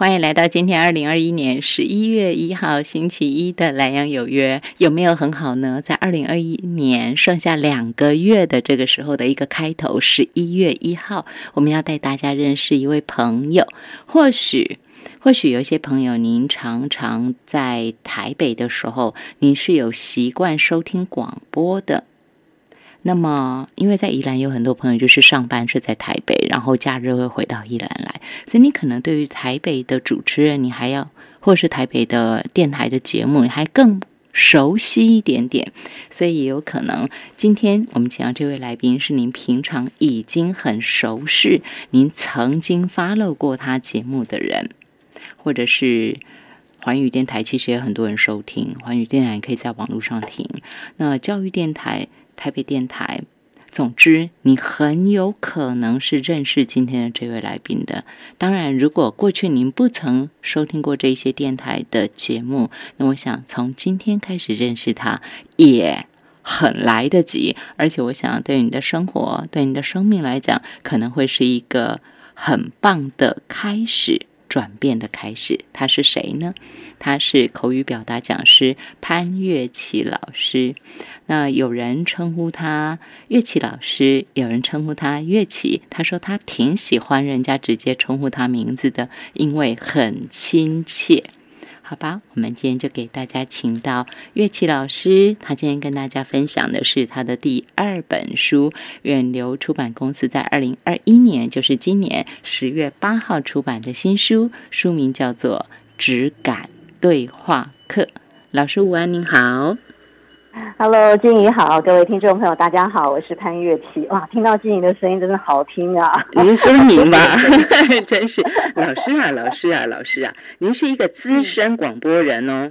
欢迎来到今天二零二一年十一月一号星期一的莱阳有约，有没有很好呢？在二零二一年剩下两个月的这个时候的一个开头，十一月一号，我们要带大家认识一位朋友。或许，或许有些朋友，您常常在台北的时候，您是有习惯收听广播的。那么，因为在宜兰有很多朋友就是上班是在台北，然后假日会回到宜兰来，所以你可能对于台北的主持人，你还要或是台北的电台的节目，你还更熟悉一点点。所以也有可能今天我们请到这位来宾是您平常已经很熟识，您曾经发露过他节目的人，或者是环宇电台，其实也很多人收听环宇电台，可以在网络上听。那教育电台。台北电台，总之，你很有可能是认识今天的这位来宾的。当然，如果过去您不曾收听过这些电台的节目，那我想从今天开始认识他也很来得及。而且，我想对你的生活、对你的生命来讲，可能会是一个很棒的开始。转变的开始，他是谁呢？他是口语表达讲师潘月琪老师。那有人称呼他乐器老师，有人称呼他乐器。他说他挺喜欢人家直接称呼他名字的，因为很亲切。好吧，我们今天就给大家请到乐器老师，他今天跟大家分享的是他的第二本书，远流出版公司在二零二一年，就是今年十月八号出版的新书，书名叫做《质感对话课》。老师午安，您好。Hello，金怡好，各位听众朋友，大家好，我是潘月琪。哇，听到金怡的声音真的好听啊！您说您吧，真是老师啊，老师啊，老师啊，您是一个资深广播人哦。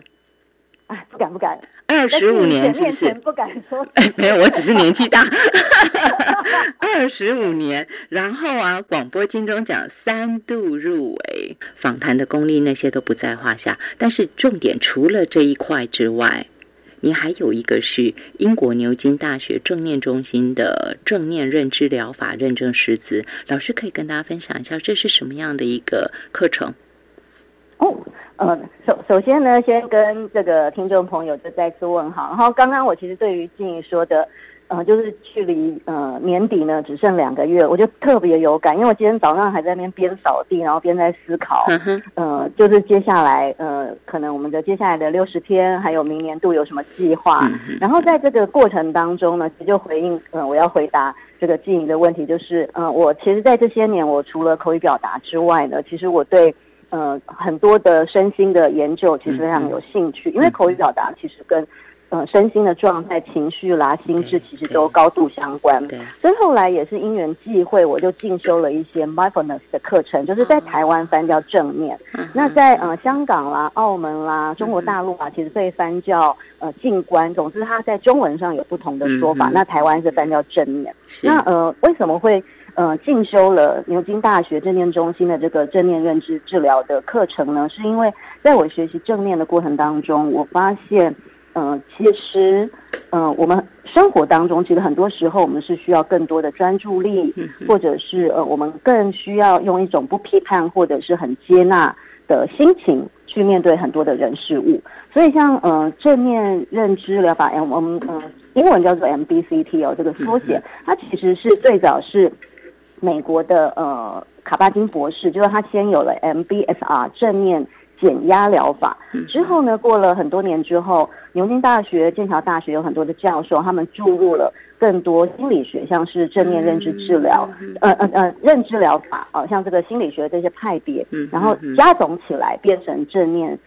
哎，不敢不敢，二十五年是不是？不敢说。哎 没有，我只是年纪大。二十五年，然后啊，广播金钟奖三度入围，访谈的功力那些都不在话下。但是重点除了这一块之外。你还有一个是英国牛津大学正念中心的正念认知疗法认证师资，老师可以跟大家分享一下这是什么样的一个课程？哦，呃，首首先呢，先跟这个听众朋友就再次问好。然后刚刚我其实对于静怡说的。呃，就是距离呃年底呢只剩两个月，我就特别有感，因为我今天早上还在那边边扫地，然后边在思考，嗯呃，就是接下来呃，可能我们的接下来的六十天，还有明年度有什么计划，然后在这个过程当中呢，其实就回应，呃，我要回答这个经营的问题，就是，呃，我其实，在这些年，我除了口语表达之外呢，其实我对呃很多的身心的研究其实非常有兴趣，因为口语表达其实跟呃，身心的状态、情绪啦、心智，其实都高度相关。对，所以后来也是因缘际会，我就进修了一些 mindfulness 的课程，就是在台湾翻叫正面。那在呃香港啦、澳门啦、中国大陆啊，其实被翻叫呃静观。总之，它在中文上有不同的说法。那台湾是翻叫正念。那呃，为什么会呃进修了牛津大学正念中心的这个正念认知治疗的课程呢？是因为在我学习正念的过程当中，我发现。嗯，其实，嗯，我们生活当中，其实很多时候我们是需要更多的专注力，或者是呃，我们更需要用一种不批判或者是很接纳的心情去面对很多的人事物。所以，像呃正面认知疗法，我们嗯英文叫做 MBCT 哦，这个缩写，它其实是最早是美国的呃卡巴金博士，就是他先有了 MBSR 正面。减压疗法之后呢？过了很多年之后，牛津大学、剑桥大学有很多的教授，他们注入了更多心理学，像是正面认知治疗，呃呃呃，认知疗法啊，像这个心理学这些派别，然后加总起来变成正面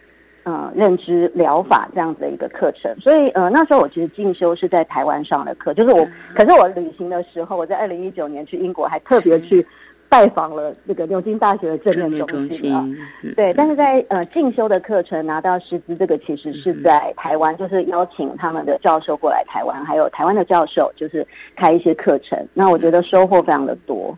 呃认知疗法这样子的一个课程。所以呃那时候我其实进修是在台湾上的课，就是我，可是我旅行的时候，我在二零一九年去英国，还特别去。拜访了那个牛津大学的正面中心啊，对，但是在呃进修的课程拿到师资，这个其实是在台湾，就是邀请他们的教授过来台湾，还有台湾的教授就是开一些课程，那我觉得收获非常的多。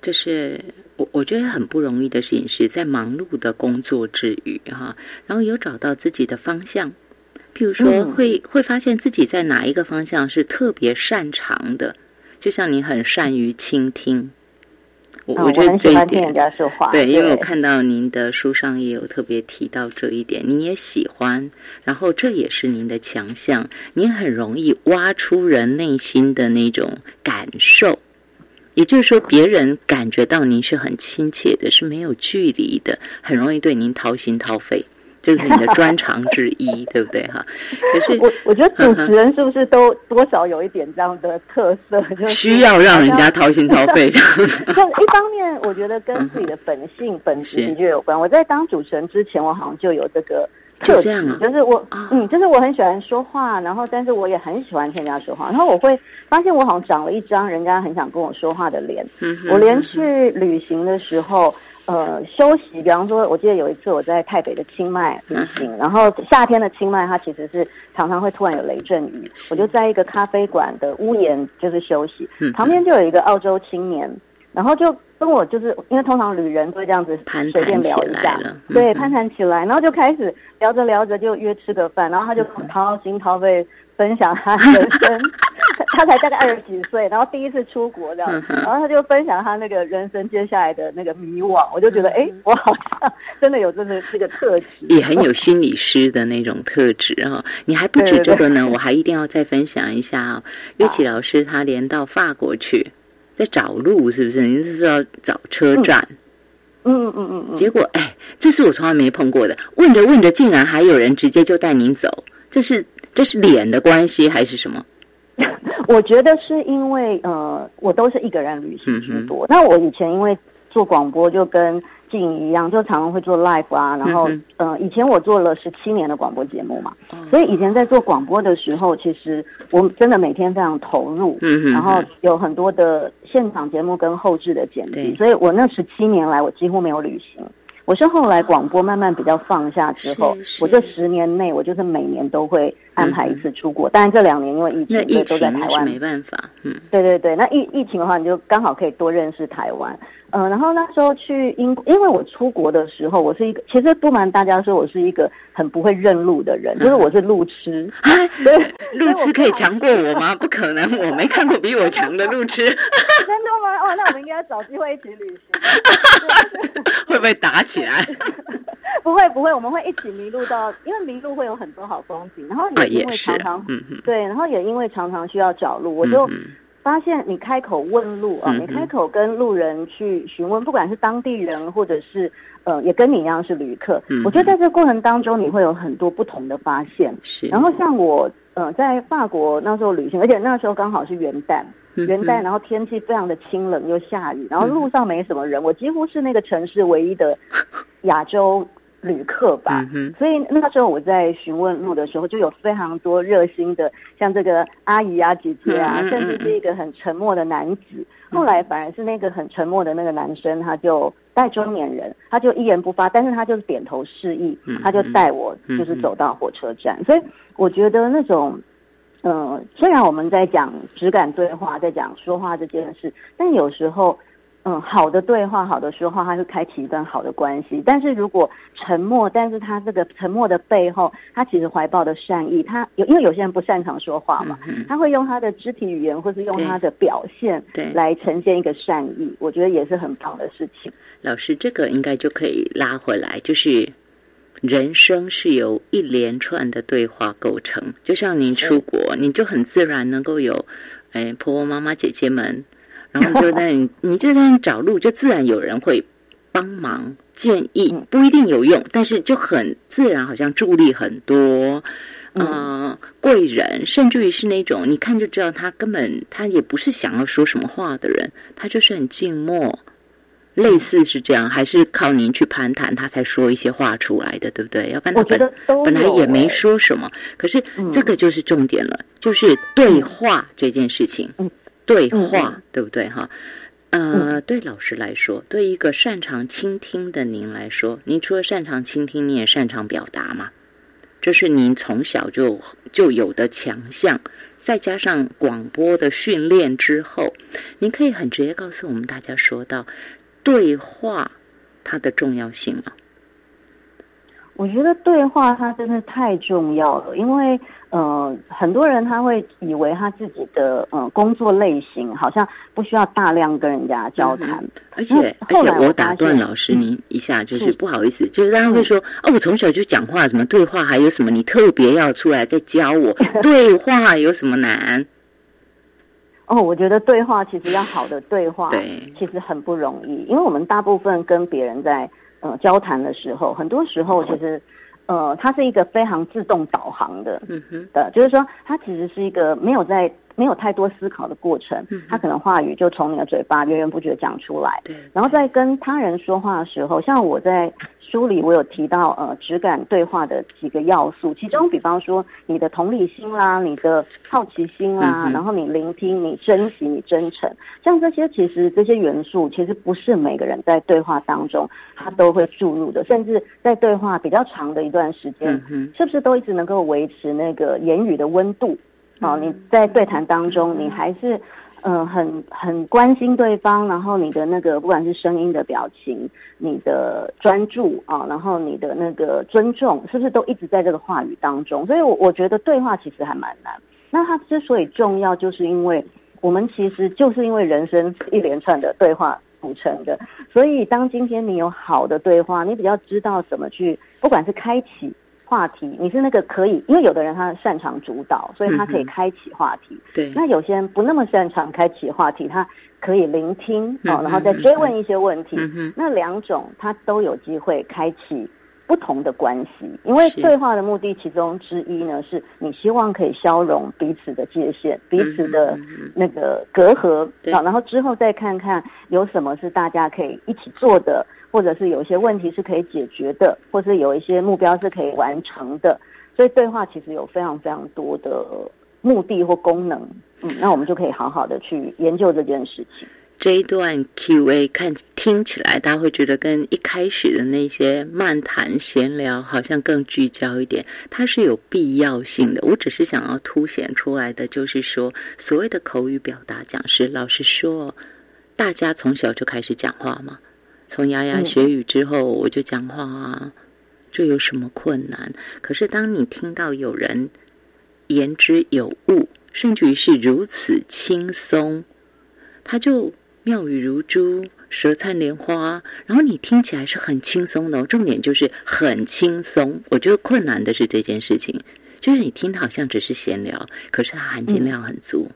这是我我觉得很不容易的事情，是在忙碌的工作之余哈，然后有找到自己的方向，譬如说会会发现自己在哪一个方向是特别擅长的，就像你很善于倾听。我嗯我觉得这一点。家说话。对，因为我看到您的书上也有特别提到这一点，你也喜欢，然后这也是您的强项，您很容易挖出人内心的那种感受，也就是说，别人感觉到您是很亲切的，是没有距离的，很容易对您掏心掏肺，这是你的专长之一，对不对哈？可是我我觉得主持人是不是都多少有一点这样的特色，就是需要让人家掏心掏肺 这样子。一方面，我觉得跟自己的本性、本质的确有关。我在当主持人之前，我好像就有这个就这样啊就是我啊，嗯，就是我很喜欢说话，然后但是我也很喜欢听人家说话，然后我会发现我好像长了一张人家很想跟我说话的脸。嗯我连去旅行的时候，呃，休息，比方说，我记得有一次我在台北的清迈旅行，然后夏天的清迈它其实是常常会突然有雷阵雨，我就在一个咖啡馆的屋檐就是休息嗯，旁边就有一个澳洲青年，然后就跟我就是因为通常旅人都会这样子随便聊一下，对，嗯攀谈起来，然后就开始聊着聊着就约吃个饭，然后他就掏心掏肺分享他人生，他才大概二十几岁，然后第一次出国这样，然后他就分享他那个人生接下来的那个迷惘，我就觉得嗯哎，我好像 真的有这个这个特质，也很有心理师的那种特质啊、你还不止这个呢，我还一定要再分享一下啊、乐琪老师他连到法国去，在找路，是不是？您是说要找车站？嗯嗯嗯嗯嗯，结果哎，这是我从来没碰过的。问着问着，竟然还有人直接就带您走，这是这是脸的关系还是什么？我觉得是因为呃，我都是一个人旅行居嗯多。那我以前因为做广播就跟静一样，就常常会做 live 啊，然后、嗯呃，以前我做了十七年的广播节目嘛，哦所以以前在做广播的时候，其实我真的每天非常投入，嗯哼然后有很多的现场节目跟后置的剪辑，所以我那十七年来我几乎没有旅行。我是后来广播慢慢比较放下之后是，是我这十年内我就是每年都会安排一次出国。当然这两年因为疫情，那疫所以都在台湾没办法，嗯，对对对，那疫疫情的话，你就刚好可以多认识台湾。嗯、然后那时候去英国，因为我出国的时候，我是一个，其实不瞒大家说，我是一个很不会认路的人，就是我是路痴。路痴可以强过我吗？不可能，我没看过比我强的路痴，真的吗？哦，那我们应该找机会一起旅行。会不会打起来？不会不会，我们会一起迷路到，因为迷路会有很多好风景，然后啊，也因为常常、，嗯，对，然后也因为常常需要找路，我就。发现你开口问路啊，嗯你开口跟路人去询问，不管是当地人或者是呃，也跟你一样是旅客，嗯我觉得在这个过程当中，你会有很多不同的发现。是，然后像我呃在法国那时候旅行，而且那时候刚好是元旦，元旦，然后天气非常的清冷又下雨，然后路上没什么人，我几乎是那个城市唯一的亚洲旅客吧。嗯，所以那时候我在询问路的时候，就有非常多热心的，像这个阿姨啊、姐姐啊，嗯嗯嗯甚至是一个很沉默的男子。后来反而是那个很沉默的那个男生，他就带中年人，他就一言不发，但是他就是点头示意嗯，他就带我嗯就是走到火车站。所以我觉得那种。嗯，虽然我们在讲质感对话，在讲说话这件事，但有时候，嗯，好的对话、好的说话，它会开启一段好的关系。但是如果沉默，但是他这个沉默的背后，他其实怀抱的善意，他有因为有些人不擅长说话嘛，嗯他会用他的肢体语言或是用他的表现对来呈现一个善意，我觉得也是很棒的事情。老师，这个应该就可以拉回来，就是人生是由一连串的对话构成。就像您出国，你就很自然能够有，哎，婆婆、妈妈、姐姐们，然后就在你你就在那找路，就自然有人会帮忙建议，不一定有用，但是就很自然，好像助力很多。嗯，贵人，甚至于是那种你看就知道他根本他也不是想要说什么话的人，他就是很静默，类似是这样，还是靠您去攀谈，他才说一些话出来的，对不对？要不然他本本来也没说什么，可是嗯这个就是重点了，就是对话这件事情，嗯对嗯话，对不对哈？呃，对老师来说，对一个擅长倾听的您来说，您除了擅长倾听，你也擅长表达嘛？这是您从小就就有的强项，再加上广播的训练之后，您可以很直接告诉我们大家说到对话它的重要性吗？我觉得对话它真的太重要了，因为呃，很多人他会以为他自己的呃工作类型好像不需要大量跟人家交谈，而且而且我打断老师您一下，就是不好意思，就是大家会说哦，我从小就讲话，什么对话还有什么你特别要出来再教我对话有什么难？哦，我觉得对话其实要好的对话，对，其实很不容易，因为我们大部分跟别人在。呃，交谈的时候，很多时候其实，呃，它是一个非常自动导航的，嗯哼，的，就是说，它其实是一个没有在没有太多思考的过程，嗯，它可能话语就从你的嘴巴源源不绝讲出来，对，然后在跟他人说话的时候，像我在。书里我有提到，呃，质感对话的几个要素，其中比方说你的同理心啦，你的好奇心啦，然后你聆听、你珍惜、你真诚，像这些其实这些元素，其实不是每个人在对话当中他都会注入的，甚至在对话比较长的一段时间，是不是都一直能够维持那个言语的温度？啊，你在对谈当中，你还是。嗯，很很关心对方，然后你的那个不管是声音的表情，你的专注啊，然后你的那个尊重，是不是都一直在这个话语当中？所以，我我觉得对话其实还蛮难。那它之所以重要，就是因为我们其实就是因为人生一连串的对话组成的，所以当今天你有好的对话，你比较知道怎么去，不管是开启。话题，你是那个可以，因为有的人他擅长主导，所以他可以开启话题。对，那有些人不那么擅长开启话题，他可以聆听哦，然后再追问一些问题。那两种他都有机会开启不同的关系，因为对话的目的其中之一呢，是你希望可以消融彼此的界限，彼此的那个隔阂啊，然后之后再看看有什么是大家可以一起做的。或者是有一些问题是可以解决的，或是有一些目标是可以完成的，所以对话其实有非常非常多的目的或功能。嗯，那我们就可以好好的去研究这件事情。这一段 Q&A 看听起来，大家会觉得跟一开始的那些漫谈闲聊好像更聚焦一点，它是有必要性的。我只是想要凸显出来的，就是说，所谓的口语表达讲师，老实说，大家从小就开始讲话吗？从牙牙学语之后，我就讲话啊，这有什么困难？可是当你听到有人言之有物，甚至于是如此轻松，他就妙语如珠、舌灿莲花，然后你听起来是很轻松的。重点就是很轻松。我觉得困难的是这件事情，就是你听好像只是闲聊，可是它含金量很足。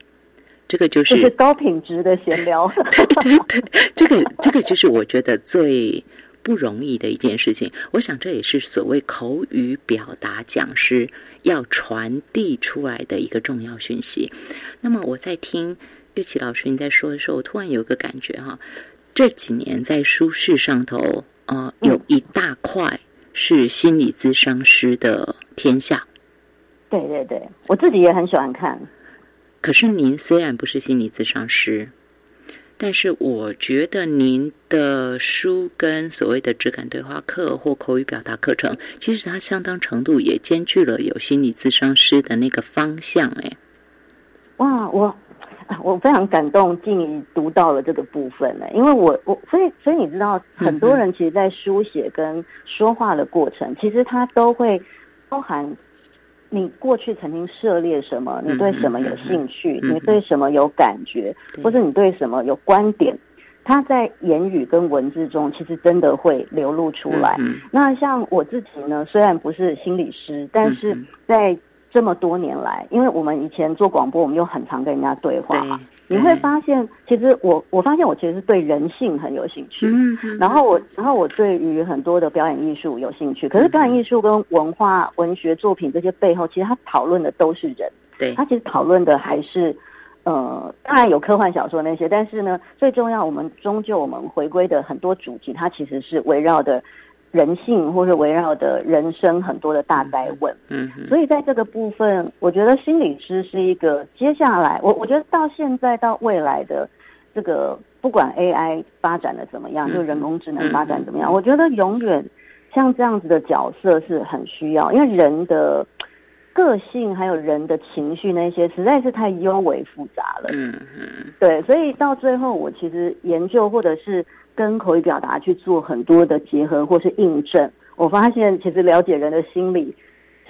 这个就是是高品质的闲聊，对对对，这个这个就是我觉得最不容易的一件事情。我想这也是所谓口语表达讲师要传递出来的一个重要讯息。那么我在听岳琪老师你在说的时候，我突然有个感觉哈，这几年在书市上头啊，有一大块是心理咨商师的天下。对对对，我自己也很喜欢看。可是您虽然不是心理咨商师，但是我觉得您的书跟所谓的质感对话课或口语表达课程，其实它相当程度也兼具了有心理咨商师的那个方向。哎，哇，我我非常感动，静怡读到了这个部分呢，因为我我所以所以你知道，很多人其实，在书写跟说话的过程，其实他都会包含。你过去曾经涉猎什么？你对什么有兴趣？你对什么有感觉？或者你对什么有观点？他在言语跟文字中，其实真的会流露出来。那像我自己呢，虽然不是心理师，但是在这么多年来，因为我们以前做广播，我们又很常跟人家对话嘛。你会发现，其实我我发现我其实是对人性很有兴趣，嗯，然后我然后我对于很多的表演艺术有兴趣，可是表演艺术跟文化文学作品这些背后，其实它讨论的都是人，对，它其实讨论的还是呃，当然有科幻小说那些，但是呢，最重要，我们终究我们回归的很多主题，它其实是围绕的。人性，或是围绕的人生很多的大灾问，嗯，所以在这个部分，我觉得心理师是一个接下来，我我觉得到现在到未来的这个，不管 AI 发展的怎么样，就人工智能发展怎么样，我觉得永远像这样子的角色是很需要，因为人的个性还有人的情绪那些实在是太优为复杂了，嗯嗯，对，所以到最后，我其实研究或者是。跟口语表达去做很多的结合或是印证，我发现其实了解人的心理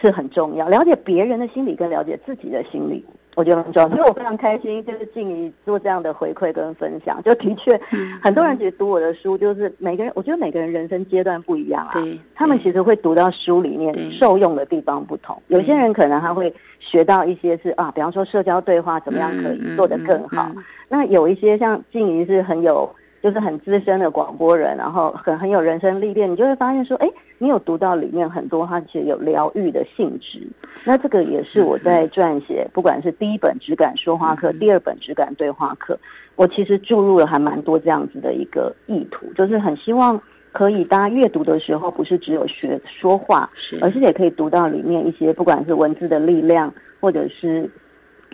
是很重要，了解别人的心理跟了解自己的心理。我觉得很重要，所以我非常开心，就是静怡做这样的回馈跟分享。就的确，很多人其实读我的书，就是每个人，我觉得每个人人生阶段不一样啊。他们其实会读到书里面受用的地方不同。有些人可能他会学到一些是啊，比方说社交对话怎么样可以做得更好。那有一些像静怡是很有。就是很资深的广播人，然后很很有人生历练，你就会发现说，哎，你有读到里面很多，它其实有疗愈的性质。那这个也是我在撰写，不管是第一本只敢说话课，第二本只敢对话课，我其实注入了还蛮多这样子的一个意图，就是很希望可以大家阅读的时候，不是只有学说话，而是也可以读到里面一些，不管是文字的力量，或者是。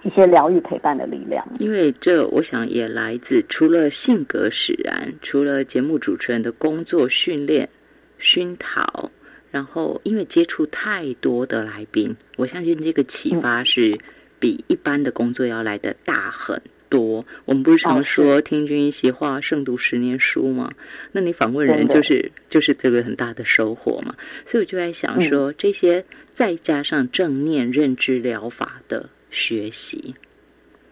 一些疗愈陪伴的力量，因为这我想也来自除了性格使然，除了节目主持人的工作训练熏陶，然后因为接触太多的来宾，我相信这个启发是比一般的工作要来的大很多。我们不是常说听君一席话，胜读十年书吗？那你访问人就是就是这个很大的收获嘛。所以我就在想说，这些再加上正念认知疗法的。学习，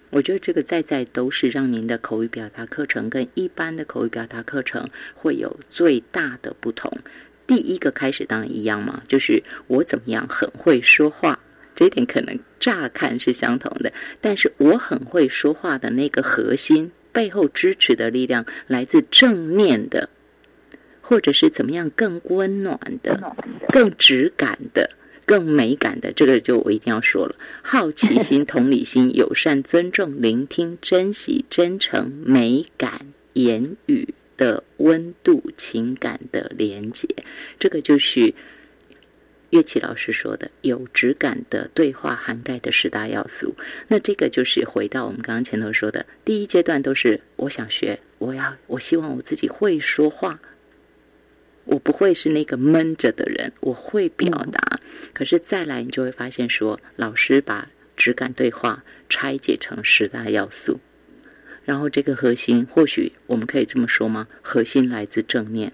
我觉得这个在在都是让您的口语表达课程跟一般的口语表达课程会有最大的不同。第一个开始当然一样嘛，就是我怎么样很会说话，这一点可能乍看是相同的，但是我很会说话的那个核心背后支持的力量来自正面的，或者是怎么样更温暖的、更直感的。更美感的这个就我一定要说了：好奇心、同理心、友善、尊重、聆听、珍惜、真诚、美感、言语的温度、情感的连接，这个就是乐器老师说的有质感的对话涵盖的十大要素。那这个就是回到我们刚刚前头说的第一阶段，都是我想学，我要，我希望我自己会说话。我不会是那个闷着的人，我会表达。可是再来，你就会发现说，老师把质感对话拆解成十大要素，然后这个核心，或许我们可以这么说吗？核心来自正念。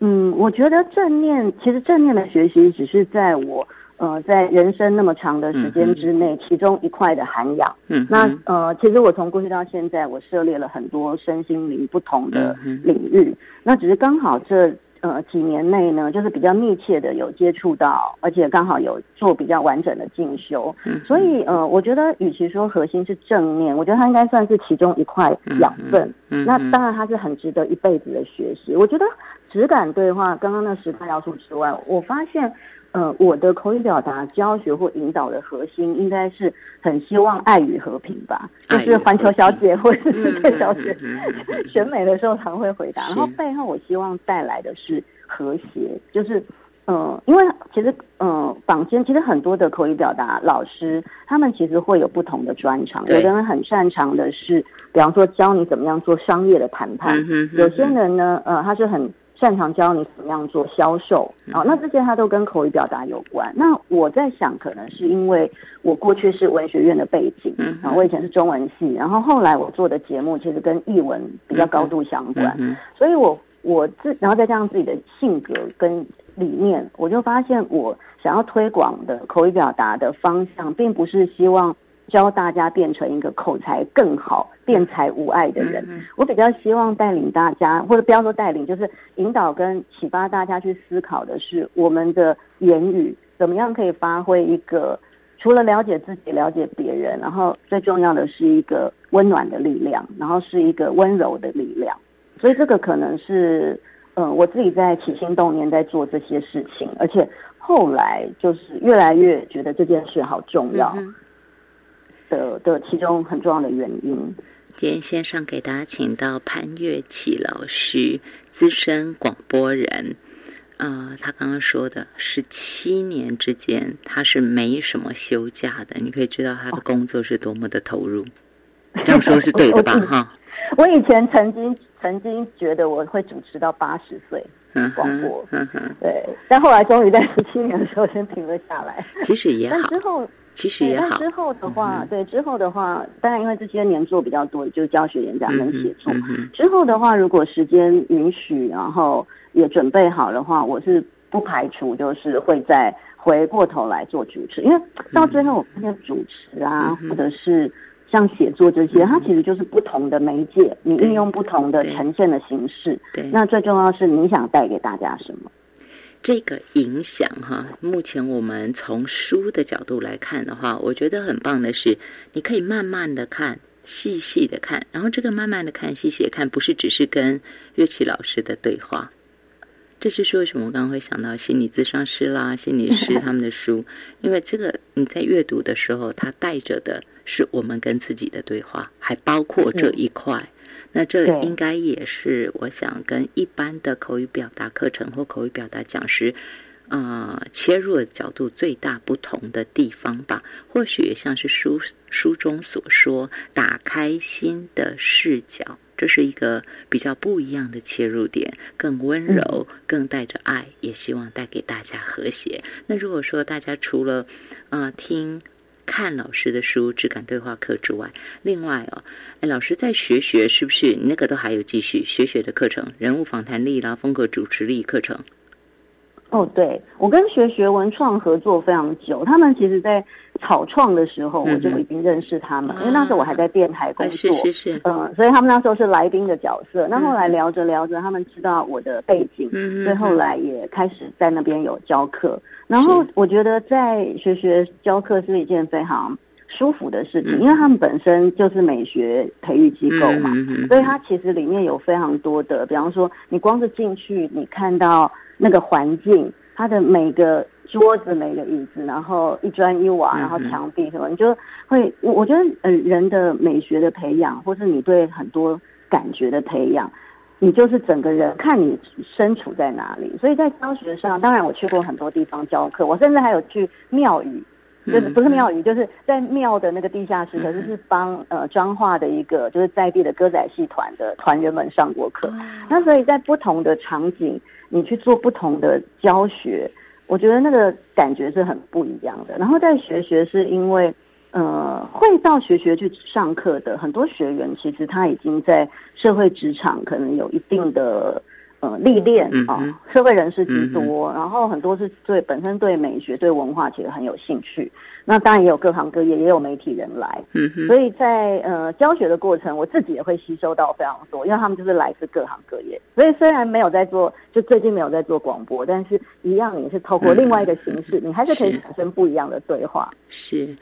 嗯，我觉得正念，其实正念的学习只是在我。呃，在人生那么长的时间之内，其中一块的涵养。嗯，那呃，其实我从过去到现在，我涉猎了很多身心灵不同的领域。那只是刚好这呃几年内呢，就是比较密切的有接触到，而且刚好有做比较完整的进修。嗯，所以呃，我觉得与其说核心是正念，我觉得它应该算是其中一块养分。嗯，那当然它是很值得一辈子的学习。我觉得质感对话，刚刚那十大要素之外，我发现。呃，我的口语表达教学或引导的核心，应该是很希望爱与和平吧。就是环球小姐或者是。小姐选美的时候常会回答。然后背后我希望带来的是。和谐，就是。呃，因为其实呃，坊间其实很多的口语表达老师，他们其实会有不同的专长。有的人很擅长的是，比方说教你怎么样做商业的谈判。有些人呢，呃，他是。很。擅长教你怎么样做销售，好，那这些它都跟口语表达有关。那我在想，可能是因为我过去是文学院的背景，嗯，我以前是中文系，然后后来我做的节目其实跟译文比较高度相关，所以我我自然后再加上自己的性格跟理念，我就发现我想要推广的口语表达的方向，并不是希望。教大家变成一个口才更好、辩才无碍的人。我比较希望带领大家，或者不要说带领，就是引导跟启发大家去思考的是，我们的言语怎么样可以发挥一个除了了解自己、了解别人，然后最重要的是一个温暖的力量，然后是一个温柔的力量。所以这个可能是，嗯，我自己在起心动念在做这些事情，而且后来就是越来越觉得这件事好重要。的的其中很重要的原因。今天线上给大家请到潘月琪老师，资深广播人。啊，他刚刚说的十七年之间，他是没什么休假的。你可以知道他的工作是多么的投入。这样说是对的吧？哈。我以前曾经曾经觉得我会主持到八十岁广播，对，但后来终于在十七年的时候先停了下来。其实也好。之后。其实也好。之后的话，对之后的话，当然因为这些年做比较多，就教学演讲跟写作。之后的话，如果时间允许，然后也准备好的话，我是不排除就是会再回过头来做主持，因为到最后我发现主持啊，或者是像写作这些，它其实就是不同的媒介，你运用不同的呈现的形式。对，那最重要是你想带给大家什么？这个影响哈，目前我们从书的角度来看的话，我觉得很棒的是，你可以慢慢的看，细细的看，然后这个慢慢的看，细细的看，不是只是跟乐器老师的对话。这就是为什么我刚刚会想到心理咨商师啦、心理师他们的书，因为这个你在阅读的时候，它带着的是我们跟自己的对话，还包括这一块。那这应该也是我想跟一般的口语表达课程或口语表达讲师，呃，切入的角度最大不同的地方吧。或许像是书书中所说，打开新的视角，这是一个比较不一样的切入点，更温柔，更带着爱，也希望带给大家和谐。那如果说大家除了呃听。看老师的书《质感对话课》之外，另外哦，哎，老师在学学是不是你那个都还有继续学学的课程？人物访谈力啦，风格主持力课程。哦，对，我跟学学文创合作非常久，他们其实在草创的时候我就已经认识他们，因为那时候我还在电台工作，是是是，嗯，所以他们那时候是来宾的角色。那后来聊着聊着，他们知道我的背景，所以后来也开始在那边有教课。然后我觉得在学学教课是一件非常舒服的事情，因为他们本身就是美学培育机构嘛，所以它其实里面有非常多的，比方说你光是进去，你看到那个环境，它的每个桌子、每个椅子，然后一砖一瓦，然后墙壁什么，你就会，我我觉得呃人的美学的培养，或是你对很多感觉的培养。你就是整个人看你身处在哪里，所以在教学上，当然我去过很多地方教课，我甚至还有去庙宇，就是不是庙宇，就是在庙的那个地下室，可是是帮呃彰化的一个就是在地的歌仔戏团的团员们上过课。那所以在不同的场景，你去做不同的教学，我觉得那个感觉是很不一样的。然后在学学是因为。呃，会到学学去上课的很多学员，其实他已经在社会职场可能有一定的呃历练啊，社会人士居多，然后很多是对本身对美学、对文化其实很有兴趣。那当然也有各行各业，也有媒体人来，所以在呃教学的过程，我自己也会吸收到非常多，因为他们就是来自各行各业。所以虽然没有在做，就最近没有在做广播，但是一样也是透过另外一个形式，你还是可以产生不一样的对话。是。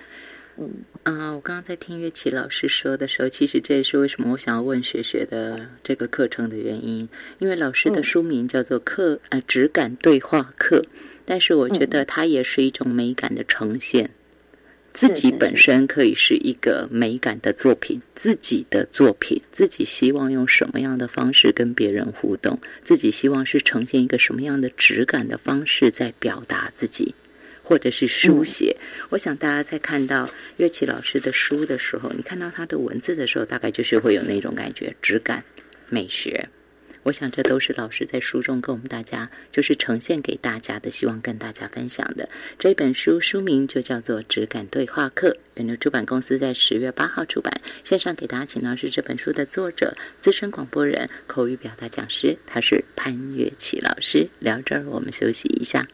嗯啊，我刚刚在听乐琪老师说的时候，其实这也是为什么我想要问学学的这个课程的原因。因为老师的书名叫做“课呃质感对话课”，但是我觉得它也是一种美感的呈现。自己本身可以是一个美感的作品，自己的作品，自己希望用什么样的方式跟别人互动，自己希望是呈现一个什么样的质感的方式在表达自己。或者是书写，我想大家在看到乐器老师的书的时候，你看到他的文字的时候，大概就是会有那种感觉，质感、美学。我想这都是老师在书中跟我们大家就是呈现给大家的，希望跟大家分享的这本书书名就叫做《质感对话课》，远流出版公司在十月八号出版。线上给大家请到是这本书的作者、资深广播人、口语表达讲师，他是潘乐琪老师。聊这儿，我们休息一下。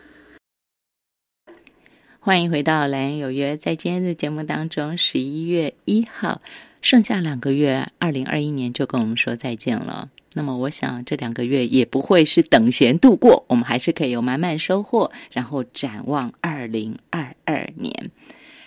欢迎回到《蓝有约》。在今天的节目当中，十一月一号，剩下两个月，二零二一年就跟我们说再见了。那么，我想这两个月也不会是等闲度过，我们还是可以有满满收获，然后展望二零二二年。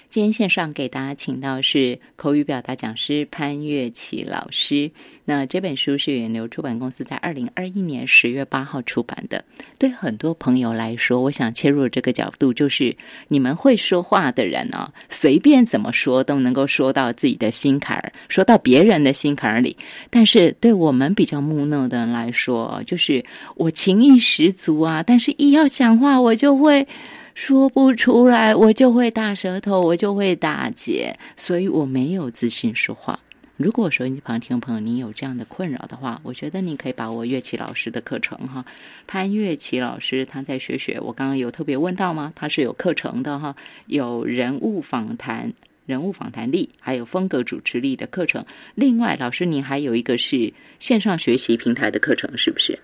今天线上给大家请到是口语表达讲师潘月琪老师。那这本书是远流出版公司在二零二一年十月八号出版的。对很多朋友来说，我想切入这个角度，就是你们会说话的人啊，随便怎么说都能够说到自己的心坎儿，说到别人的心坎儿里。但是对我们比较木讷的人来说，就是我情意十足啊，但是一要讲话，我就会。说不出来，我就会大舌头，我就会打结，所以我没有自信说话。如果说你旁听朋友你有这样的困扰的话，我觉得你可以把我乐器老师的课程哈。潘乐器老师他在学学，我刚刚有特别问到吗？他是有课程的哈，有人物访谈、人物访谈力，还有风格主持力的课程。另外，老师您还有一个是线上学习平台的课程，是不是？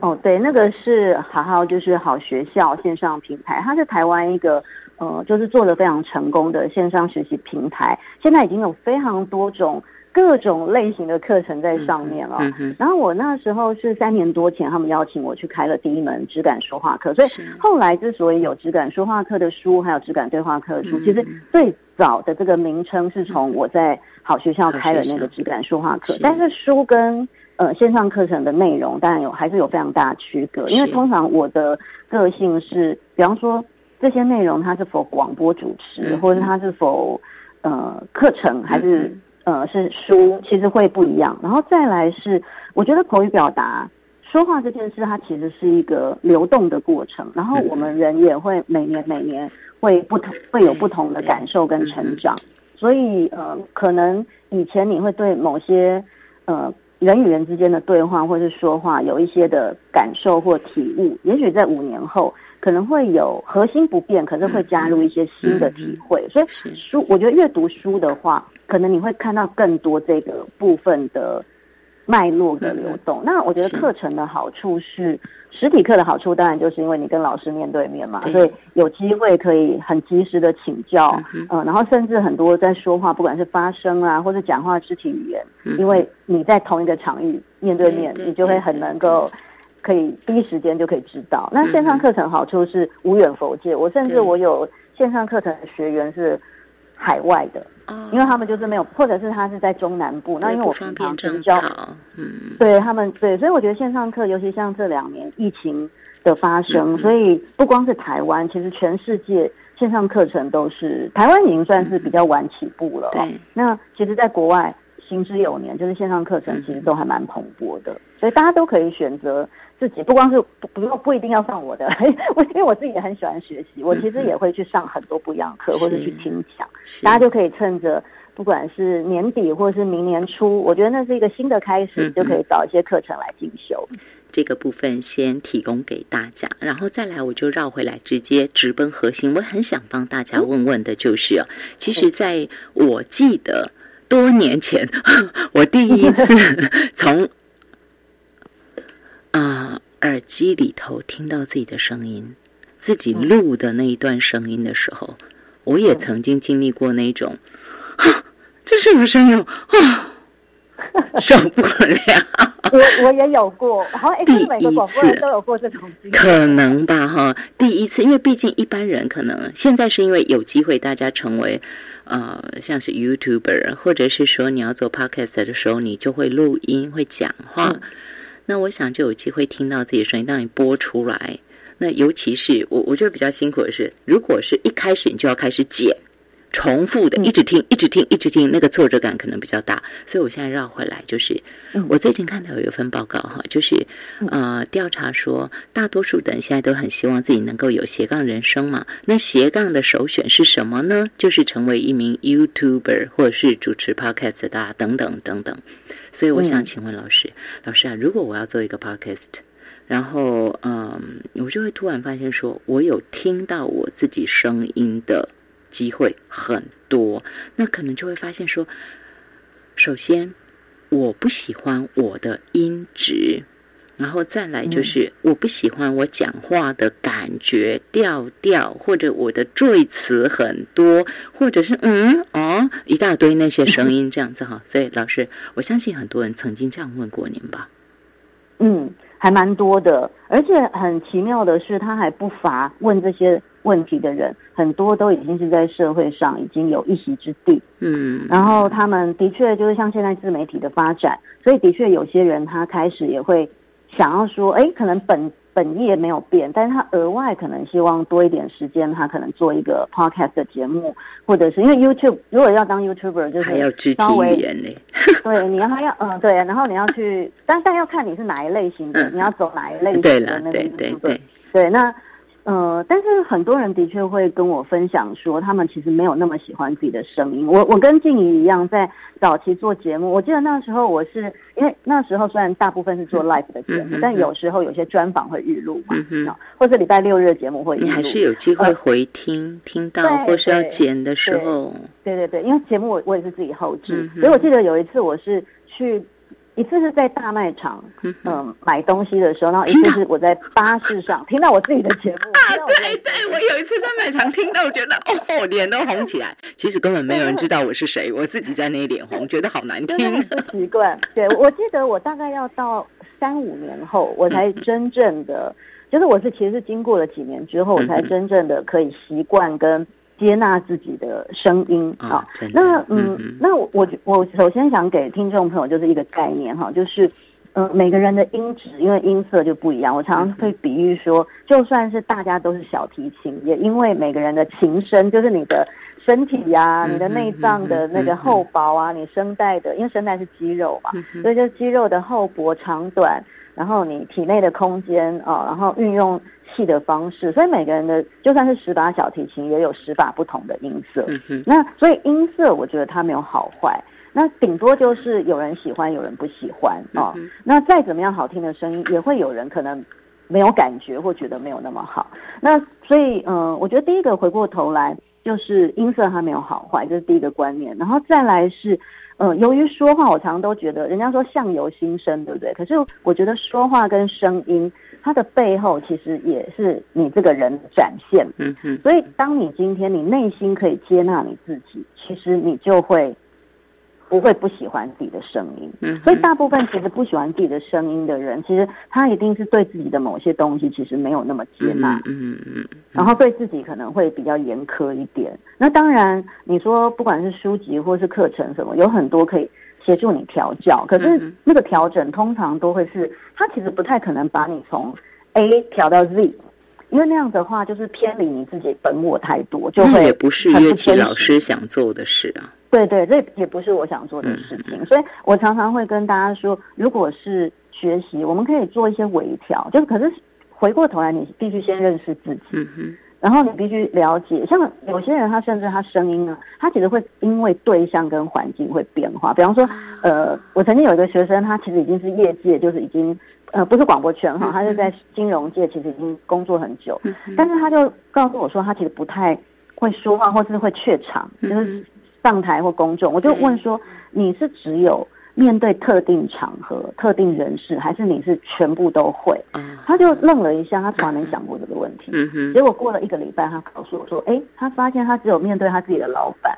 哦，对，那个是好好就是好学校线上平台，它是台湾一个呃，就是做的非常成功的线上学习平台，现在已经有非常多种各种类型的课程在上面了。然后我那时候是三年多前，他们邀请我去开了第一门质感说话课，所以后来之所以有质感说话课的书，还有质感对话课的书，其实最早的这个名称是从我在好学校开了那个质感说话课，但是书跟呃，线上课程的内容当然有，还是有非常大的区隔。因为通常我的个性是，比方说这些内容它是否广播主持，或者它是否呃课程，还是呃是书，其实会不一样。然后再来是，我觉得口语表达说话这件事，它其实是一个流动的过程。然后我们人也会每年每年会不同，会有不同的感受跟成长。所以呃，可能以前你会对某些呃。人与人之间的对话或是说话，有一些的感受或体悟，也许在五年后可能会有核心不变，可是会加入一些新的体会。所以书，我觉得阅读书的话，可能你会看到更多这个部分的脉络的流动。那我觉得课程的好处是。实体课的好处当然就是因为你跟老师面对面嘛，所以有机会可以很及时的请教，嗯，然后甚至很多在说话，不管是发声啊，或者讲话肢体语言，因为你在同一个场域面对面，你就会很能够可以第一时间就可以知道。那线上课程好处是无远佛界，我甚至我有线上课程的学员是海外的。因为他们就是没有，或者是他是在中南部，那因为我平常比较，嗯，对他们对，所以我觉得线上课，尤其像这两年疫情的发生，所以不光是台湾，其实全世界线上课程都是台湾已经算是比较晚起步了。对，那其实，在国外行之有年，就是线上课程其实都还蛮蓬勃的，所以大家都可以选择。自己不光是不不用不一定要上我的，我因为我自己也很喜欢学习，我其实也会去上很多不一样的课或者去听讲，大家就可以趁着不管是年底或者是明年初，我觉得那是一个新的开始，就可以找一些课程来进修。这个部分先提供给大家，然后再来我就绕回来直接直奔核心。我很想帮大家问问的就是，其实在我记得多年前，我第一次 从。啊，耳机里头听到自己的声音，自己录的那一段声音的时候，我也曾经经历过那种，这是我声音啊，受不了。我我也有过，好像第一次都有过这种可能吧？哈，第一次，因为毕竟一般人可能现在是因为有机会，大家成为呃，像是 YouTuber，或者是说你要做 Podcast 的时候，你就会录音，会讲话。那我想就有机会听到自己声音，当你播出来。那尤其是我，我觉得比较辛苦的是，如果是一开始你就要开始剪，重复的一直听，一直听，一直听，那个挫折感可能比较大。所以我现在绕回来，就是我最近看到有一份报告哈，就是呃调查说，大多数的人现在都很希望自己能够有斜杠人生嘛。那斜杠的首选是什么呢？就是成为一名 YouTuber 或者是主持 Podcast 的等等等等。所以我想请问老师，老师啊，如果我要做一个 podcast，然后嗯，我就会突然发现说，我有听到我自己声音的机会很多，那可能就会发现说，首先我不喜欢我的音质。然后再来就是，我不喜欢我讲话的感觉调调，或者我的赘词很多，或者是嗯哦一大堆那些声音这样子哈。所以老师，我相信很多人曾经这样问过您吧？嗯，还蛮多的，而且很奇妙的是，他还不乏问这些问题的人，很多都已经是在社会上已经有一席之地。嗯，然后他们的确就是像现在自媒体的发展，所以的确有些人他开始也会。想要说，哎，可能本本业没有变，但是他额外可能希望多一点时间，他可能做一个 podcast 的节目，或者是因为 YouTube 如果要当 YouTuber 就是还要肢体语言呢，对，你要他要嗯对，然后你要去，但但要看你是哪一类型的，你要走哪一类型的那个 YouTuber，对，那。呃，但是很多人的确会跟我分享说，他们其实没有那么喜欢自己的声音。我我跟静怡一样，在早期做节目，我记得那时候我是因为那时候虽然大部分是做 live 的节目，但有时候有些专访会预录嘛，或者礼拜六日的节目会，你还是有机会回听听到，或是要剪的时候。对对对，因为节目我我也是自己后置，所以我记得有一次我是去。一次是在大卖场，嗯，买东西的时候，然后一次是我在巴士上听到我自己的节目。啊，对对，我有一次在卖场听到，我觉得哦，脸都红起来。其实根本没有人知道我是谁，我自己在那里脸红，觉得好难听。不习惯。对，我记得我大概要到三五年后，我才真正的，就是我是其实是经过了几年之后，我才真正的可以习惯跟。接纳自己的声音啊，那嗯，那我我我首先想给听众朋友就是一个概念哈，就是嗯，每个人的音质因为音色就不一样，我常常会比喻说，就算是大家都是小提琴，也因为每个人的琴声，就是你的身体呀，你的内脏的那个厚薄啊，你声带的，因为声带是肌肉嘛，所以就肌肉的厚薄长短，然后你体内的空间啊，然后运用。气的方式，所以每个人的就算是十把小提琴，也有十把不同的音色。那所以音色，我觉得它没有好坏，那顶多就是有人喜欢，有人不喜欢啊。那再怎么样好听的声音，也会有人可能没有感觉，或觉得没有那么好。那所以，嗯，我觉得第一个回过头来，就是音色它没有好坏，这是第一个观念。然后再来是，嗯，由于说话，我常常都觉得，人家说相由心生，对不对？可是我觉得说话跟声音。它的背后其实也是你这个人的展现，嗯嗯，所以当你今天你内心可以接纳你自己，其实你就会不会不喜欢自己的声音，嗯，所以大部分其实不喜欢自己的声音的人，其实他一定是对自己的某些东西其实没有那么接纳，嗯。嗯，然后对自己可能会比较严苛一点。那当然，你说不管是书籍或是课程什么，有很多可以。协助你调教，可是那个调整通常都会是，他其实不太可能把你从 A 调到 Z，因为那样的话就是偏离你自己本我太多，就会也不是乐器老师想做的事啊。对对，这也不是我想做的事情，所以我常常会跟大家说，如果是学习，我们可以做一些微调，就是可是回过头来，你必须先认识自己。嗯哼。然后你必须了解，像有些人，他甚至他声音呢，他其实会因为对象跟环境会变化。比方说，呃，我曾经有一个学生，他其实已经是业界，就是已经呃不是广播圈哈，他是在金融界，其实已经工作很久。但是他就告诉我说，他其实不太会说话，或是会怯场，就是上台或公众。我就问说，你是只有？面对特定场合、特定人士，还是你是全部都会？他就愣了一下，他从来没想过这个问题。嗯结果过了一个礼拜，他告诉我说：“哎，他发现他只有面对他自己的老板，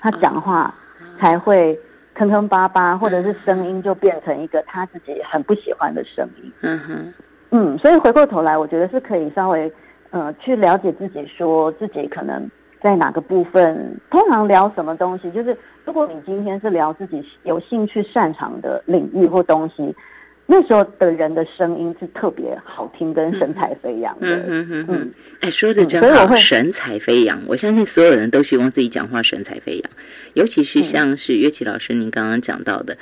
他讲话才会坑坑巴巴，或者是声音就变成一个他自己很不喜欢的声音。”嗯哼，嗯，所以回过头来，我觉得是可以稍微呃去了解自己，说自己可能。在哪个部分？通常聊什么东西？就是如果你今天是聊自己有兴趣、擅长的领域或东西，那时候的人的声音是特别好听，跟神采飞扬的。嗯嗯嗯。哎，说的真好，神采飞扬。我相信所有人都希望自己讲话神采飞扬，尤其是像是乐器老师您刚刚讲到的，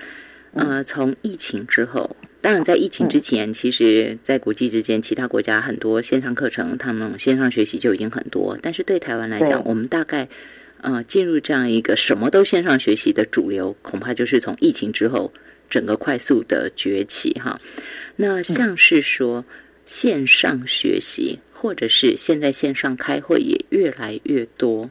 呃，从疫情之后。当然，在疫情之前，其实，在国际之间，其他国家很多线上课程，他们线上学习就已经很多。但是对台湾来讲，我们大概呃进入这样一个什么都线上学习的主流，恐怕就是从疫情之后整个快速的崛起哈。那像是说线上学习，或者是现在线上开会也越来越多。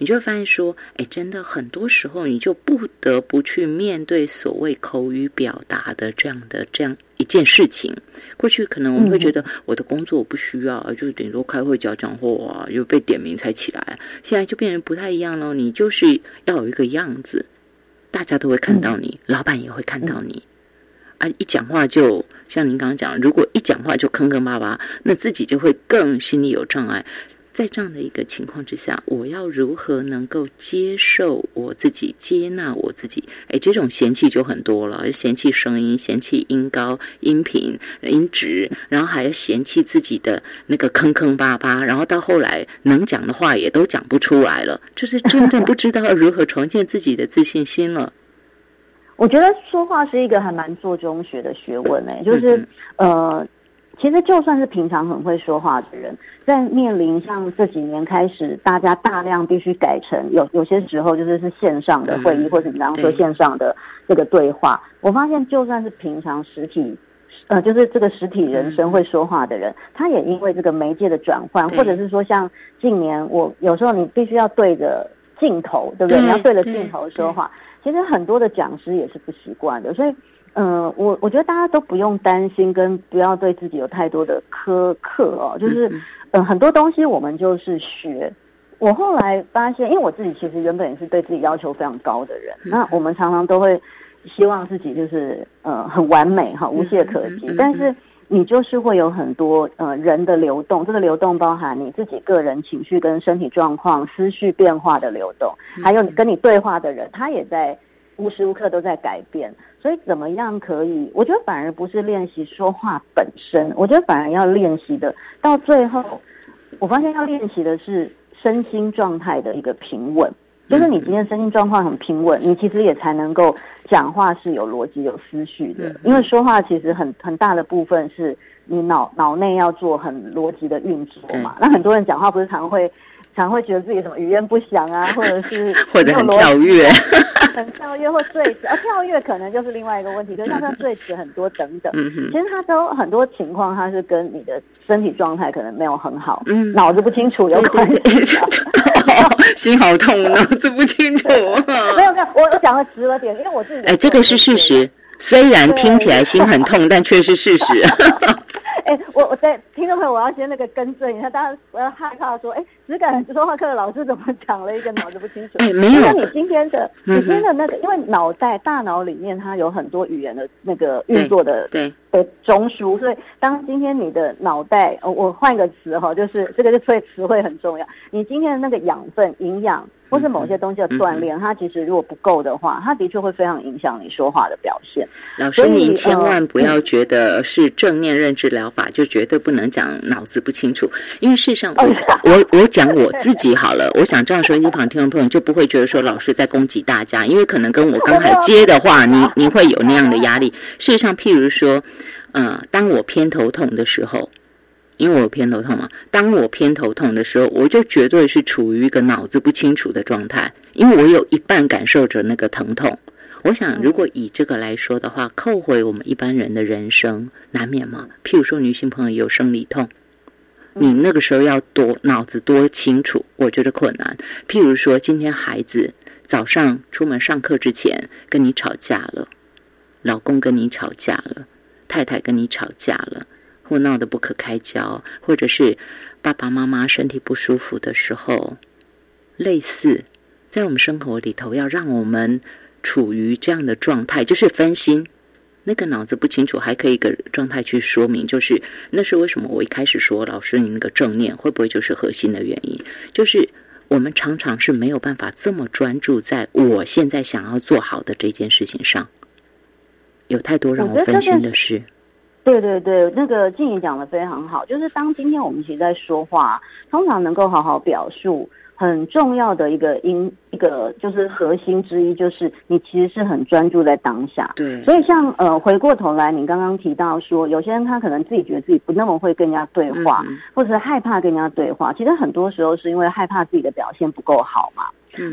你就会发现说，哎，真的很多时候你就不得不去面对所谓口语表达的这样的这样一件事情。过去可能我们会觉得我的工作我不需要，就顶多开会讲讲话，又被点名才起来。现在就变成不太一样了，你就是要有一个样子，大家都会看到你，老板也会看到你。啊，一讲话就像您刚刚讲，如果一讲话就坑坑巴巴，那自己就会更心里有障碍。在这样的一个情况之下，我要如何能够接受我自己、接纳我自己？哎，这种嫌弃就很多了，嫌弃声音、嫌弃音高、音频、音质，然后还要嫌弃自己的那个坑坑巴巴，然后到后来能讲的话也都讲不出来了，就是真正不知道如何重建自己的自信心了。我觉得说话是一个还蛮做中学的学问诶，就是呃。其实就算是平常很会说话的人，在面临像这几年开始，大家大量必须改成有有些时候就是是线上的会议，或者你刚刚说线上的这个对话，我发现就算是平常实体，呃，就是这个实体人生会说话的人，他也因为这个媒介的转换，或者是说像近年我有时候你必须要对着镜头，对不对？你要对着镜头说话，其实很多的讲师也是不习惯的，所以。嗯，我我觉得大家都不用担心，跟不要对自己有太多的苛刻哦。就是嗯，很多东西我们就是学。我后来发现，因为我自己其实原本也是对自己要求非常高的人，那我们常常都会希望自己就是呃很完美哈，无懈可击。但是你就是会有很多呃人的流动，这个流动包含你自己个人情绪跟身体状况、思绪变化的流动，还有你跟你对话的人，他也在无时无刻都在改变。所以怎么样可以？我觉得反而不是练习说话本身，我觉得反而要练习的，到最后我发现要练习的是。身心状态的一个平稳，就是你今天身心状况很平稳，你其实也才能够讲话是有逻辑、有思绪的。因为说话其实很很大的部分是你脑脑内要做很逻辑的运作嘛。那很多人讲话不是常会常会觉得自己什么语言不详啊，或者是 或者很跳跃。很跳跃或坠子，而跳跃可能就是另外一个问题，就像他坠子很多等等，其实他都很多情况，他是跟你的身体状态可能没有很好，嗯，脑子不清楚有关系。心好痛，脑子不清楚。没有没有，我我讲的直了点，因为我自己哎，这个是事实，虽然听起来心很痛，但却是事实。哎，我我在听众朋友，我要先那个更正一下，大家我要害怕说，哎，只敢说话课的老师怎么讲了一个脑子不清楚？哎，没有。你今天的，你今天的那个，因为脑袋、大脑里面它有很多语言的那个运作的对的中枢，所以当今天你的脑袋，我换一个词哈，就是这个就所以词汇很重要。你今天的那个养分、营养。或是某些东西的锻炼，它其实如果不够的话，它的确会非常影响你说话的表现。老师，您千万不要觉得是正念认知疗法就绝对不能讲脑子不清楚，因为事实上，我我我讲我自己好了。我想这样说，一旁听众朋友就不会觉得说老师在攻击大家，因为可能跟我刚才接的话，你你会有那样的压力。事实上，譬如说，嗯，当我偏头痛的时候。因为我偏头痛嘛，当我偏头痛的时候，我就绝对是处于一个脑子不清楚的状态，因为我有一半感受着那个疼痛。我想，如果以这个来说的话，扣回我们一般人的人生，难免嘛。譬如说，女性朋友有生理痛，你那个时候要多脑子多清楚，我觉得困难。譬如说，今天孩子早上出门上课之前跟你吵架了，老公跟你吵架了，太太跟你吵架了。或闹得不可开交，或者是爸爸妈妈身体不舒服的时候，类似在我们生活里头，要让我们处于这样的状态，就是分心，那个脑子不清楚，还可以一个状态去说明，就是那是为什么我一开始说老师你那个正念会不会就是核心的原因？就是我们常常是没有办法这么专注在我现在想要做好的这件事情上，有太多让我分心的事。对对对，那个静怡讲的非常好，就是当今天我们其实在说话，通常能够好好表述，很重要的一个因一个就是核心之一，就是你其实是很专注在当下。对，所以像呃回过头来，你刚刚提到说，有些人他可能自己觉得自己不那么会跟人家对话，或者是害怕跟人家对话，其实很多时候是因为害怕自己的表现不够好嘛。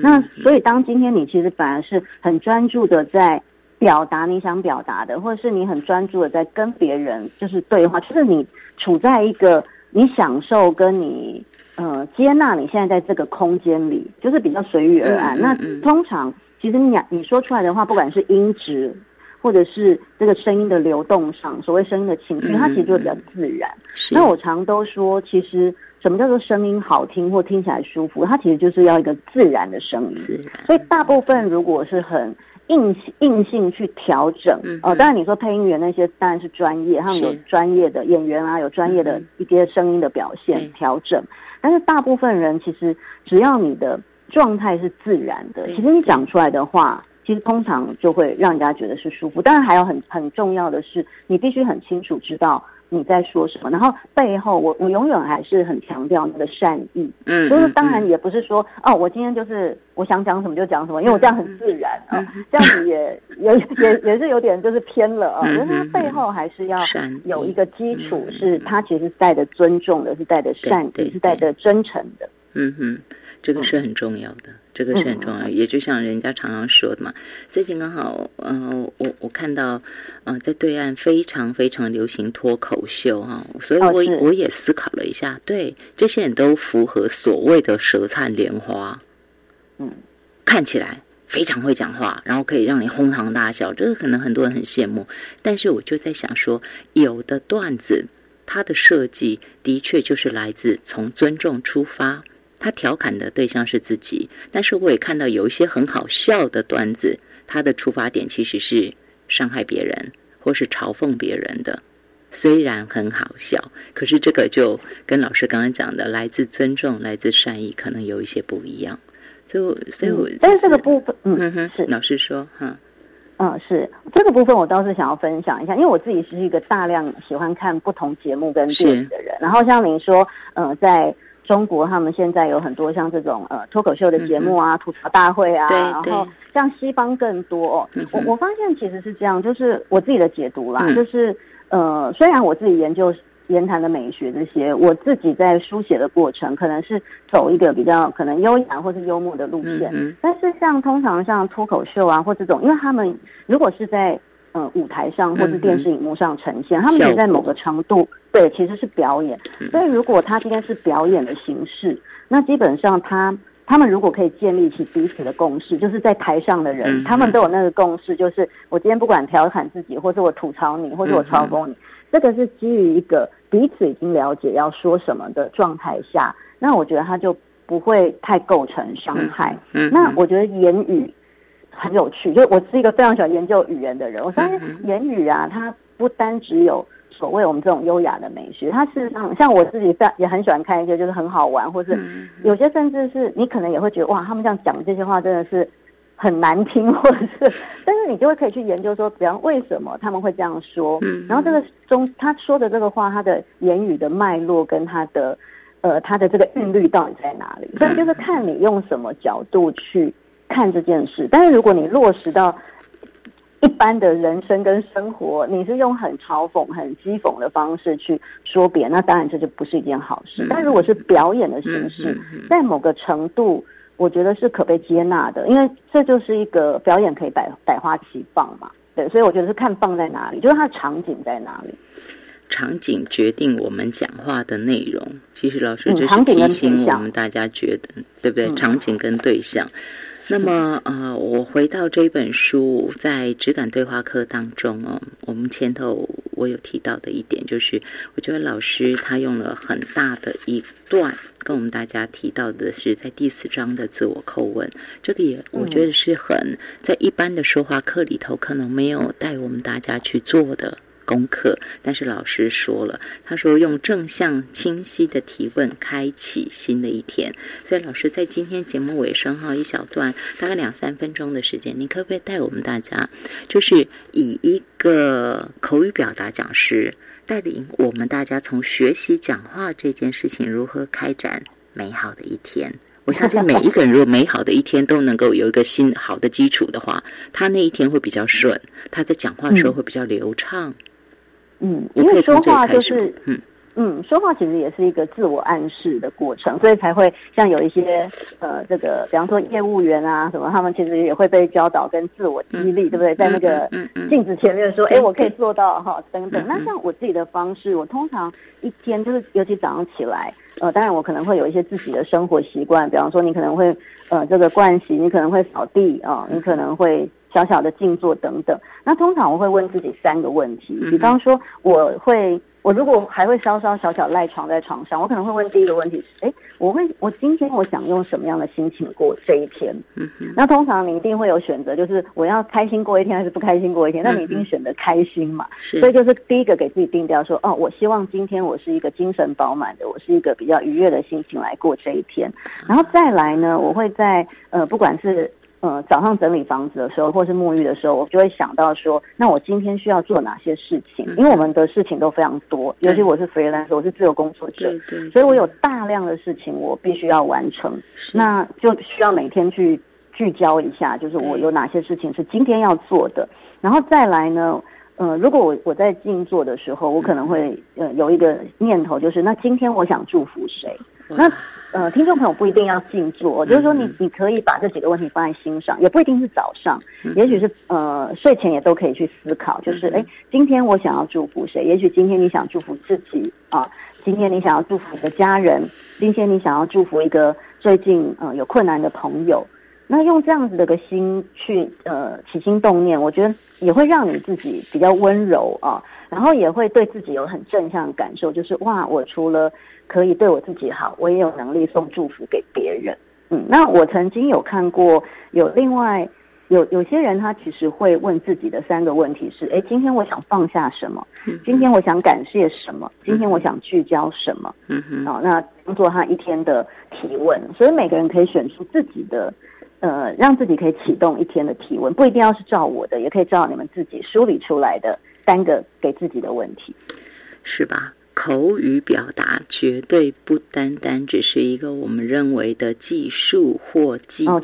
那所以当今天你其实反而是很专注的在。表达你想表达的，或者是你很专注的在跟别人就是对话，就是你处在一个你享受跟你呃接纳你现在在这个空间里，就是比较随遇而安。那通常其实你你说出来的话，不管是音质或者是这个声音的流动上，所谓声音的情绪，它其实就比较自然。那我常都说，其实什么叫做声音好听或听起来舒服，它其实就是要一个自然的声音。所以大部分如果是很硬硬性去调整，哦，当然你说配音员那些当然是专业，他们有专业的演员啊，有专业的一些声音的表现调整。但是大部分人其实只要你的状态是自然的，其实你讲出来的话，其实通常就会让人家觉得是舒服。当然还有很很重要的是，你必须很清楚知道。你在说什么？然后背后，我我永远还是很强调那个善意，嗯，就是当然也不是说哦，我今天就是我想讲什么就讲什么，因为我这样很自然啊，这样子也也也也是有点就是偏了啊。可是它背后还是要有一个基础，是它其实是带着尊重的，是带着善意，是带着真诚的。嗯哼，这个是很重要的。这个是很重要，也就像人家常常说的嘛。最近刚好，嗯，我我看到，嗯，在对岸非常非常流行脱口秀哈，所以我我也思考了一下，对这些人都符合所谓的舌灿莲花，嗯，看起来非常会讲话，然后可以让你哄堂大笑，这个可能很多人很羡慕。但是我就在想说，有的段子它的设计的确就是来自从尊重出发，他调侃的对象是自己。但是我也看到有一些很好笑的段子，他的出发点其实是伤害别人或是嘲讽别人的。虽然很好笑，可是这个就跟老师刚刚讲的来自尊重、来自善意，可能有一些不一样。所以，所以我，但是这个部分，嗯哼，是老师说，哈，嗯，是这个部分，我倒是想要分享一下，因为我自己是一个大量喜欢看不同节目跟电影的人。然后像您说，呃，在中国，他们现在有很多像这种呃脱口秀的节目啊，吐槽大会啊，然后像西方更多。我我发现其实是这样，就是我自己的解读啦，就是呃，虽然我自己研究。言谈的美学这些，我自己在书写的过程，可能是走一个比较可能优雅或是幽默的路线。但是像通常像脱口秀啊，或这种，因为他们如果是在呃舞台上或是电视荧幕上呈现，他们也在某个程度对其实是表演。所以如果他今天是表演的形式，那基本上他他们如果可以建立起彼此的共识，就是在台上的人，他们都有那个共识，就是我今天不管调侃自己，或是我吐槽你，或者我嘲讽你。这个是基于一个彼此已经了解要说什么的状态下，那我觉得他就不会太构成伤害。那我觉得言语很有趣，就我是一个非常喜欢研究语言的人。我相信言语啊，它不单只有所谓我们这种优雅的美学，它事实上像我自己非常也很喜欢看一些就是很好玩，或是有些甚至是你可能也会觉得哇，他们这样讲这些话真的是。很难听，或者是，但是你就会可以去研究说，比方为什么他们会这样说，然后这个中他说的这个话，他的言语的脉络跟他的，呃，他的这个韵律到底在哪里？所以就是看你用什么角度去看这件事。但是如果你落实到一般的人生跟生活，你是用很嘲讽、很讥讽的方式去说别人，那当然这就不是一件好事。但如果是表演的形式，在某个程度。我觉得是可被接纳的，因为这就是一个表演，可以百百花齐放嘛。对，所以我觉得是看放在哪里，就是它的场景在哪里。场景决定我们讲话的内容。其实老师就是提醒我们大家，觉得对不对？场景跟对象。那么呃，我回到这本书，在质感对话课当中哦，我们前头我有提到的一点，就是我觉得老师他用了很大的一段，跟我们大家提到的是在第四章的自我叩问，这个也我觉得是很在一般的说话课里头可能没有带我们大家去做的。功课，但是老师说了，他说用正向清晰的提问开启新的一天。所以老师在今天节目尾声哈，一小段大概两三分钟的时间，你可不可以带我们大家，就是以一个口语表达讲师带领我们大家从学习讲话这件事情如何开展美好的一天？我相信每一个人如果美好的一天都能够有一个新好的基础的话，他那一天会比较顺，他在讲话的时候会比较流畅。因为说话就是，嗯嗯，说话其实也是一个自我暗示的过程，所以才会像有一些呃，这个比方说业务员啊什么，他们其实也会被教导跟自我激励，对不对？在那个镜子前面说，哎，我可以做到哈，等等。那像我自己的方式，我通常一天就是，尤其早上起来，呃，当然我可能会有一些自己的生活习惯，比方说你可能会呃这个盥洗，你可能会扫地啊，你可能会。小小的静坐等等，那通常我会问自己三个问题，比方说我会，我如果还会稍稍小小赖床在床上，我可能会问第一个问题是，哎，我会，我今天我想用什么样的心情过这一天？嗯那通常你一定会有选择，就是我要开心过一天还是不开心过一天？那你一定选择开心嘛？是。所以就是第一个给自己定调说，哦，我希望今天我是一个精神饱满的，我是一个比较愉悦的心情来过这一天。然后再来呢，我会在呃，不管是。呃，早上整理房子的时候，或是沐浴的时候，我就会想到说，那我今天需要做哪些事情？因为我们的事情都非常多，尤其我是 freelancer，我是自由工作者，所以我有大量的事情我必须要完成，那就需要每天去聚焦一下，就是我有哪些事情是今天要做的，然后再来呢，呃，如果我我在静坐的时候，我可能会呃有一个念头，就是那今天我想祝福谁？那呃，听众朋友不一定要静坐，就是说你你可以把这几个问题放在心上，也不一定是早上，也许是呃睡前也都可以去思考，就是哎，今天我想要祝福谁？也许今天你想祝福自己啊，今天你想要祝福你的家人，今天你想要祝福一个最近呃有困难的朋友。那用这样子的个心去呃起心动念，我觉得也会让你自己比较温柔啊，然后也会对自己有很正向的感受，就是哇，我除了可以对我自己好，我也有能力送祝福给别人。嗯，那我曾经有看过有另外。有有些人他其实会问自己的三个问题是：哎，今天我想放下什么？今天我想感谢什么？今天我想聚焦什么？嗯哼，好，那当做他一天的提问。所以每个人可以选出自己的，呃，让自己可以启动一天的提问，不一定要是照我的，也可以照你们自己梳理出来的三个给自己的问题，是吧？口语表达绝对不单单只是一个我们认为的技术或技巧，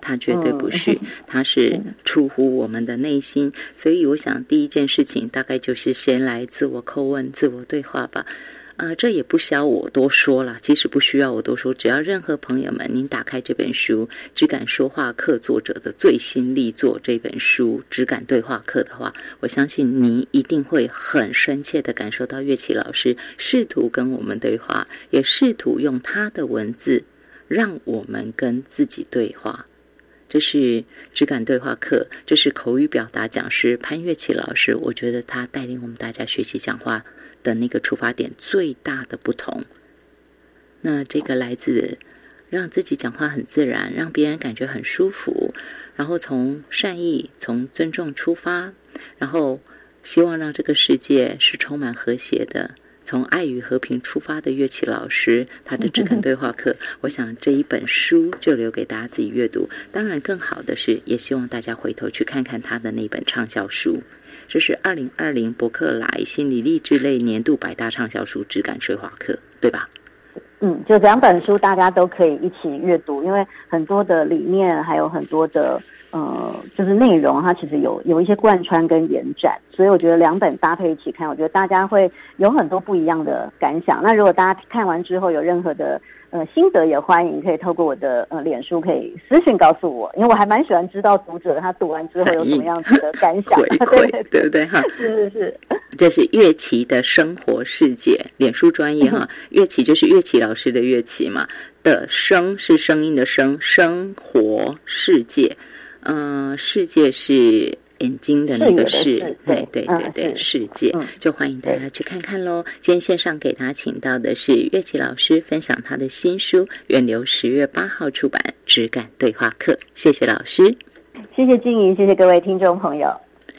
它绝对不是，它是 出乎我们的内心。所以，我想第一件事情大概就是先来自我叩问、自我对话吧。啊，这也不需要我多说了。其实不需要我多说，只要任何朋友们，您打开这本书《只敢说话课》作者的最新力作这本书《只敢对话课》的话，我相信您一定会很深切的感受到乐器老师试图跟我们对话，也试图用他的文字让我们跟自己对话。这是《只敢对话课》，这是口语表达讲师潘乐琪老师。我觉得他带领我们大家学习讲话。的那个出发点最大的不同，那这个来自让自己讲话很自然，让别人感觉很舒服，然后从善意、从尊重出发，然后希望让这个世界是充满和谐的，从爱与和平出发的乐器老师，他的只肯对话课，我想这一本书就留给大家自己阅读。当然，更好的是，也希望大家回头去看看他的那本畅销书。这是二零二零伯克莱心理励志类年度百大畅销书《质感催化课》，对吧？嗯，就两本书大家都可以一起阅读，因为很多的理念还有很多的呃，就是内容，它其实有有一些贯穿跟延展，所以我觉得两本搭配一起看，我觉得大家会有很多不一样的感想。那如果大家看完之后有任何的，呃，心得也欢迎，可以透过我的呃脸书可以私信告诉我，因为我还蛮喜欢知道读者他读完之后有什么样子的感想，对对不对？哈？是是是，这是乐器的生活世界，脸书专业哈，乐器就是乐器老师的乐器嘛，的声是声音的声，生活世界，嗯，世界是。眼睛的那个世，对对对对，世界就欢迎大家去看看喽。今天线上给大家请到的是乐器老师，分享他的新书《远流》，十月八号出版《质感对话课》。谢谢老师，谢谢静怡，谢谢各位听众朋友。